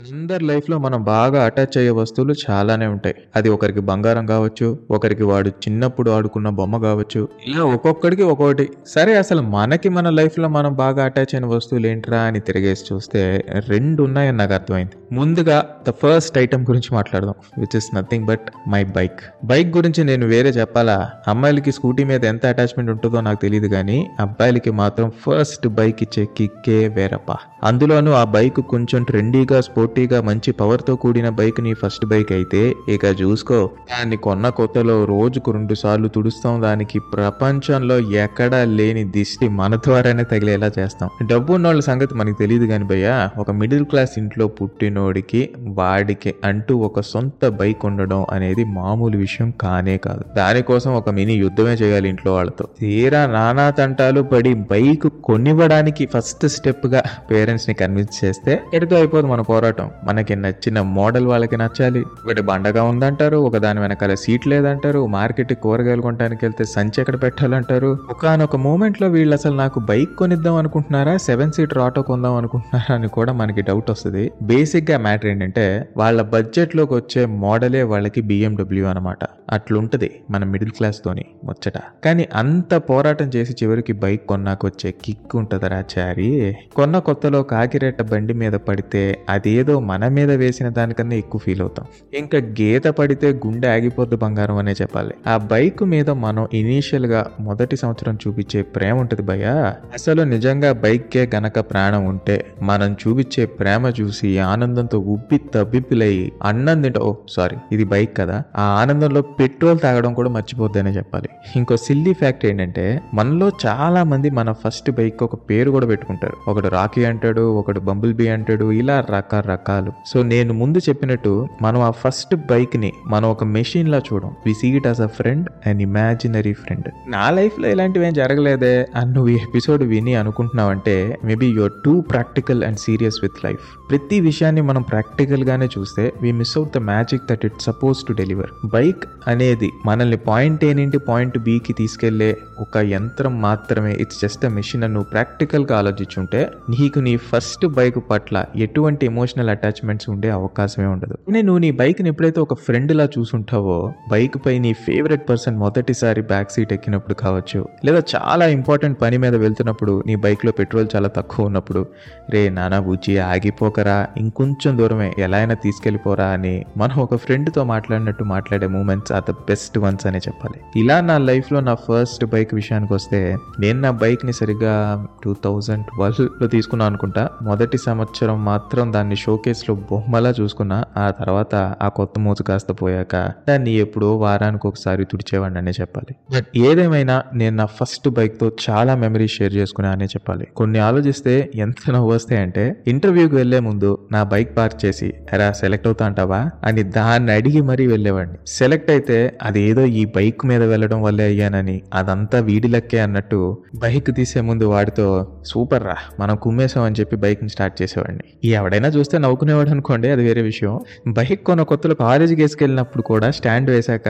అందరి లైఫ్లో మనం బాగా అటాచ్ అయ్యే వస్తువులు చాలానే ఉంటాయి. అది ఒకరికి బంగారం కావచ్చు ఒకరికి వాడు చిన్నప్పుడు ఆడుకున్న బొమ్మ కావచ్చు ఇలా ఒక్కొక్కడికి ఒక్కొక్కటి. సరే అసలు మనకి మన లైఫ్లో మనం బాగా అటాచ్ అయిన వస్తువులు ఏంట్రా అని తిరిగేసి చూస్తే రెండు ఉన్నాయని నాకు అర్థమైంది. ముందుగా ద ఫస్ట్ ఐటమ్ గురించి మాట్లాడదాం which is nothing but my bike bike గురించి నేను వేరే చెప్పాలా? అమ్మాయిలకి స్కూటీ మీద ఎంత అటాచ్మెంట్ ఉంటుందో నాకు తెలియదు కానీ అబ్బాయిలకి మాత్రం ఫస్ట్ బైక్ ఇచ్చే కిక్కే వేరప్ప. అందులోనూ ఆ బైక్ కొంచెం ట్రెండీగా స్పోర్టీగా మంచి పవర్తో కూడిన బైక్ నీ ఫస్ట్ బైక్ అయితే ఇక చూసుకో. దాన్ని కొన్న కొత్తలో రోజుకు రెండు సార్లు తుడుస్తాం. దానికి ప్రపంచంలో ఎక్కడా లేని దిష్టి మన ద్వారానే తగిలేలా చేస్తాం. డబ్బు ఉన్నోళ్ళ సంగతి మనకి తెలియదు కానీ భయ్యా ఒక మిడిల్ క్లాస్ ఇంట్లో పుట్టినోడికి వాడికి అంటూ ఒక సొంత బైక్ ఉండడం అనేది మామూలు విషయం కానే కాదు. దానికోసం ఒక మినీ యుద్ధమే చేయాలి ఇంట్లో వాళ్ళతో. తీరా నానా తంటాలు పడి బైక్ కొనివ్వడానికి ఫస్ట్ స్టెప్గా పేరెంట్స్ని కన్విన్స్ చేస్తే ఎటుతో అయిపోదు మన పోరాటం. మనకి నచ్చిన మోడల్ వాళ్ళకి నచ్చాలి. ఒకటి బండగా ఉందంటారు ఒక దాని వెనకాల సీట్ లేదంటారు మార్కెట్ కూరగాయలు కొనడానికి వెళ్తే సంచి ఎక్కడ పెట్టాలంటారు? ఒకనొక మూమెంట్లో వీళ్ళు అసలు నాకు బైక్ కొనిద్దాం అనుకుంటున్నారా సెవెన్ సీటర్ ఆటో కొందాం అనుకుంటున్నారా అని కూడా మనకి డౌట్ వస్తుంది. బేసిక్గా మ్యాటర్ ఏంటంటే వాళ్ళ బడ్జెట్లోకి వచ్చే మోడలే వాళ్ళకి బిఎండబ్ల్యూ అనమాట అట్లుంటది మన మిడిల్ క్లాస్ తోని ముచ్చట. కానీ అంత పోరాటం చేసి చివరికి బైక్ కొన్నాకొచ్చే కిక్ ఉంటుందరా చారి? కొన్న కొత్తలో కాకిరెట్ట బండి మీద పడితే అదేదో మన మీద వేసిన దానికన్నా ఎక్కువ ఫీల్ అవుతాం. ఇంకా గీత పడితే గుండె ఆగిపోద్ది బంగారం అనే చెప్పాలి. ఆ బైక్ మీద మనం ఇనీషియల్గా మొదటి సంవత్సరం చూపించే ప్రేమ ఉంటుంది భయ్యా. అసలు నిజంగా బైక్కే గనక ప్రాణం ఉంటే మనం చూపించే ప్రేమ చూసి ఆనందంతో ఉబ్బి తబ్బిబ్బిలై అన్నం తింటా ఓ సారీ ఇది బైక్ కదా. ఆ ఆనందంలో పెట్రోల్ తాగడం కూడా మర్చిపోద్దనే చెప్పాలి. ఇంకో సిల్లీ ఫ్యాక్ట్ ఏంటంటే మనలో చాలా మంది మన ఫస్ట్ బైక్ ఒక పేరు కూడా పెట్టుకుంటారు. ఒకడు రాకీ అంటాడు ఒకడు బంబుల్ బీ అంటాడు ఇలా రకరకాల సో నేను ముందు చెప్పినట్టు మనం ఆ ఫస్ట్ బైక్ని మనం ఒక మెషిన్ లా చూడం. We see it as a friend and imaginary friend నా లైఫ్లో ఇలాంటివి ఏం జరగలేదే అని నువ్వు ఈ ఎపిసోడ్ విని అనుకుంటున్నావంటే maybe your too practical and serious with life ప్రతి విషయాన్ని మనం ప్రాక్టికల్ గానే చూస్తే we miss out the magic that it suppose to deliver bike అనేది మనల్ని పాయింట్ ఏ నుండి పాయింట్ బికి తీసుకెళ్ళే ఒక యంత్రం మాత్రమే. ఇట్స్ జస్ట్ అ మెషిన్ అని నువ్వు ప్రాక్టికల్గా ఆలోచించుంటే నీకు నీ ఫస్ట్ బైక్ పట్ల ఎటువంటి ఎమోషనల్ అటాచ్మెంట్స్ ఉండే అవకాశమే ఉండదు. కానీ నువ్వు నీ బైక్ని ఎప్పుడైతే ఒక ఫ్రెండ్ లా చూసుంటావో బైక్ పై నీ ఫేవరెట్ పర్సన్ మొదటిసారి బ్యాక్ సీట్ ఎక్కినప్పుడు కావచ్చు లేదా చాలా ఇంపార్టెంట్ పని మీద వెళ్తున్నప్పుడు నీ బైక్లో పెట్రోల్ చాలా తక్కువ ఉన్నప్పుడు రే నానా బుజ్జి ఆగిపోకరా ఇంకొంచెం దూరమే ఎలా అయినా తీసుకెళ్ళిపోరా అని మనం ఒక ఫ్రెండ్తో మాట్లాడినట్టు మాట్లాడే moments are the best ones అనే చెప్పాలి. ఇలా నా లైఫ్లో నా ఫస్ట్ బైక్ విషయానికి వస్తే నేను నా బైక్ని సరిగ్గా టూ థౌజండ్ ట్వెల్వ్లో తీసుకున్నాను అనుకుంటా. మొదటి సంవత్సరం మాత్రం దాన్ని లో బొమ్మలా చూసుకున్నా ఆ తర్వాత ఆ కొత్త మూజు కాస్త పోయాక దాన్ని ఎప్పుడో వారానికి ఒకసారి తుడిచేవాడిని అనే చెప్పాలి. బట్ ఏదేమైనా నేను నా ఫస్ట్ బైక్తో చాలా మెమరీస్ షేర్ చేసుకున్నా అనే చెప్పాలి. కొన్ని ఆలోచిస్తే ఎంత నవ్వు వస్తాయంటే ఇంటర్వ్యూకి వెళ్ళే ముందు నా బైక్ పార్క్ చేసి ఎరా సెలెక్ట్ అవుతా అంటావా? అని దాన్ని అడిగి మరీ వెళ్ళేవాడిని. సెలెక్ట్ అయితే అదేదో ఈ బైక్ మీద వెళ్ళడం వల్లే అయ్యానని అదంతా వీడి లెక్కే అన్నట్టు బైక్ తీసే ముందు వాడితో సూపర్ రా మనం కుమ్మేసాం అని చెప్పి బైక్ని స్టార్ట్ చేసేవాడిని. ఎవడైనా చూస్తే నవ్వుకునేవాడు అనుకోండి అది వేరే విషయం. బైక్ కొన్న కొత్తలో కాలేజీకి వేసుకెళ్ళినప్పుడు కూడా స్టాండ్ వేశాక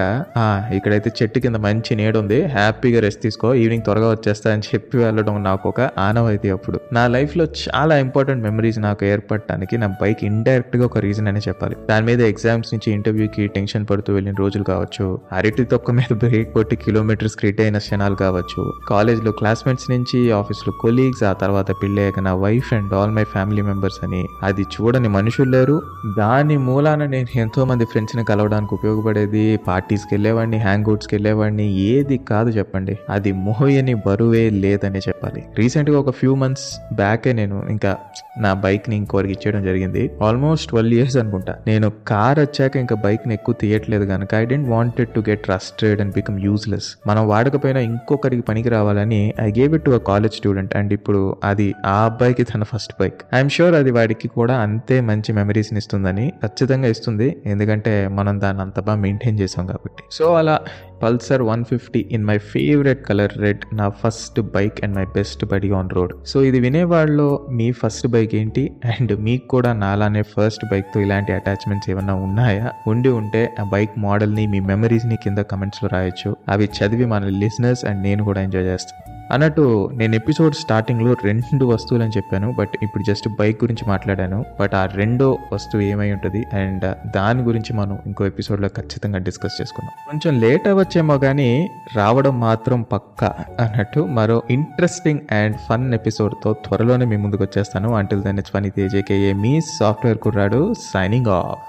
ఇక్కడైతే చెట్టు కింద మంచి నీడ ఉంది హ్యాపీగా రెస్ట్ తీసుకో ఈవినింగ్ త్వరగా వచ్చేస్తా అని చెప్పి వెళ్ళడం నాకు ఒక ఆనవాయితీ అప్పుడు. నా లైఫ్లో చాలా ఇంపార్టెంట్ మెమరీస్ నాకు ఏర్పడటానికి నా బైక్ ఇండైరెక్ట్గా ఒక రీజన్ అనే చెప్పాలి. దాని మీద ఎగ్జామ్స్ నుంచి ఇంటర్వ్యూకి టెన్షన్ పడుతూ వెళ్ళిన రోజులు కావచ్చు. అరటి తొక్క మీద బ్రేక్ కొట్టి కిలోమీటర్స్ క్రిట్ అయిన క్షణాలు కావచ్చు. కాలేజ్లో క్లాస్మేట్స్ నుంచి ఆఫీస్లో కొలీగ్స్ ఆ తర్వాత పెళ్ళయ్యాక నా wife and all my family members అని అది చూడని మనుషులు లేరు. దాని మూలాన నేను ఎంతోమంది ఫ్రెండ్స్ని కలవడానికి ఉపయోగపడేది పార్టీస్కి వెళ్ళేవాడిని హ్యాంగ్ అవుట్స్కి వెళ్ళేవాడిని ఏది కాదు చెప్పండి. అది మోయని బరువే లేదని చెప్పాలి. రీసెంట్గా ఒక ఫ్యూ మంత్స్ బ్యాకే నేను ఇంకా నా బైక్ని ఇంకోరికి ఇచ్చేయడం జరిగింది. ఆల్మోస్ట్ ట్వెల్వ్ ఇయర్స్ అనుకుంటా. నేను కార్ వచ్చాక ఇంకా బైక్ని ఎక్కువ తీయట్లేదు కనుక I didn't wanted to get trusted and become useless. మనం వాడకపోయినా ఇంకొకరికి పనికి రావాలని I gave it to a college student and ఇప్పుడు అది ఆ అబ్బాయికి తన ఫస్ట్ బైక్. ఐఎమ్ షూర్ అది వాడికి కూడా అంతే అంతే మంచి మెమరీస్ని ఇస్తుందని ఖచ్చితంగా ఇస్తుంది. ఎందుకంటే మనం దాన్ని అంత బాగా మెయింటైన్ చేసాం కాబట్టి. సో అలా Pulsar one fifty in my favourite colour red నా first bike and my best buddy on road. So ఇది వినేవాళ్ళు మీ ఫస్ట్ బైక్ ఏంటి? అండ్ మీకు కూడా నాలానే ఫస్ట్ బైక్తో ఇలాంటి అటాచ్మెంట్స్ ఏమైనా ఉన్నాయా? ఉండి ఉంటే ఆ బైక్ మోడల్ని మీ మెమరీస్ని కింద కమెంట్స్లో రాయొచ్చు. అవి చదివి మన లిసనర్స్ అండ్ నేను కూడా ఎంజాయ్ చేస్తాను అన్నట్టు నేను ఎపిసోడ్ స్టార్టింగ్లో రెండు వస్తువులు అని చెప్పాను బట్ ఇప్పుడు జస్ట్ బైక్ గురించి మాట్లాడాను. బట్ ఆ రెండో వస్తువు ఏమై ఉంటుంది? అండ్ దాని గురించి మనం ఇంకో ఎపిసోడ్లో ఖచ్చితంగా డిస్కస్ చేసుకుందాం. కొంచెం లేట్ అవ్వచ్చు అవ్వచ్చేమో కానీ రావడం మాత్రం పక్కా అన్నట్టు మరో ఇంట్రెస్టింగ్ అండ్ ఫన్ ఎపిసోడ్తో త్వరలోనే మీ ముందుకు వచ్చేస్తాను అంటిల్ దెన్ ఇట్స్ ఫనీ తేజేకే మీ సాఫ్ట్వేర్ కుర్రాడు సైనింగ్ ఆఫ్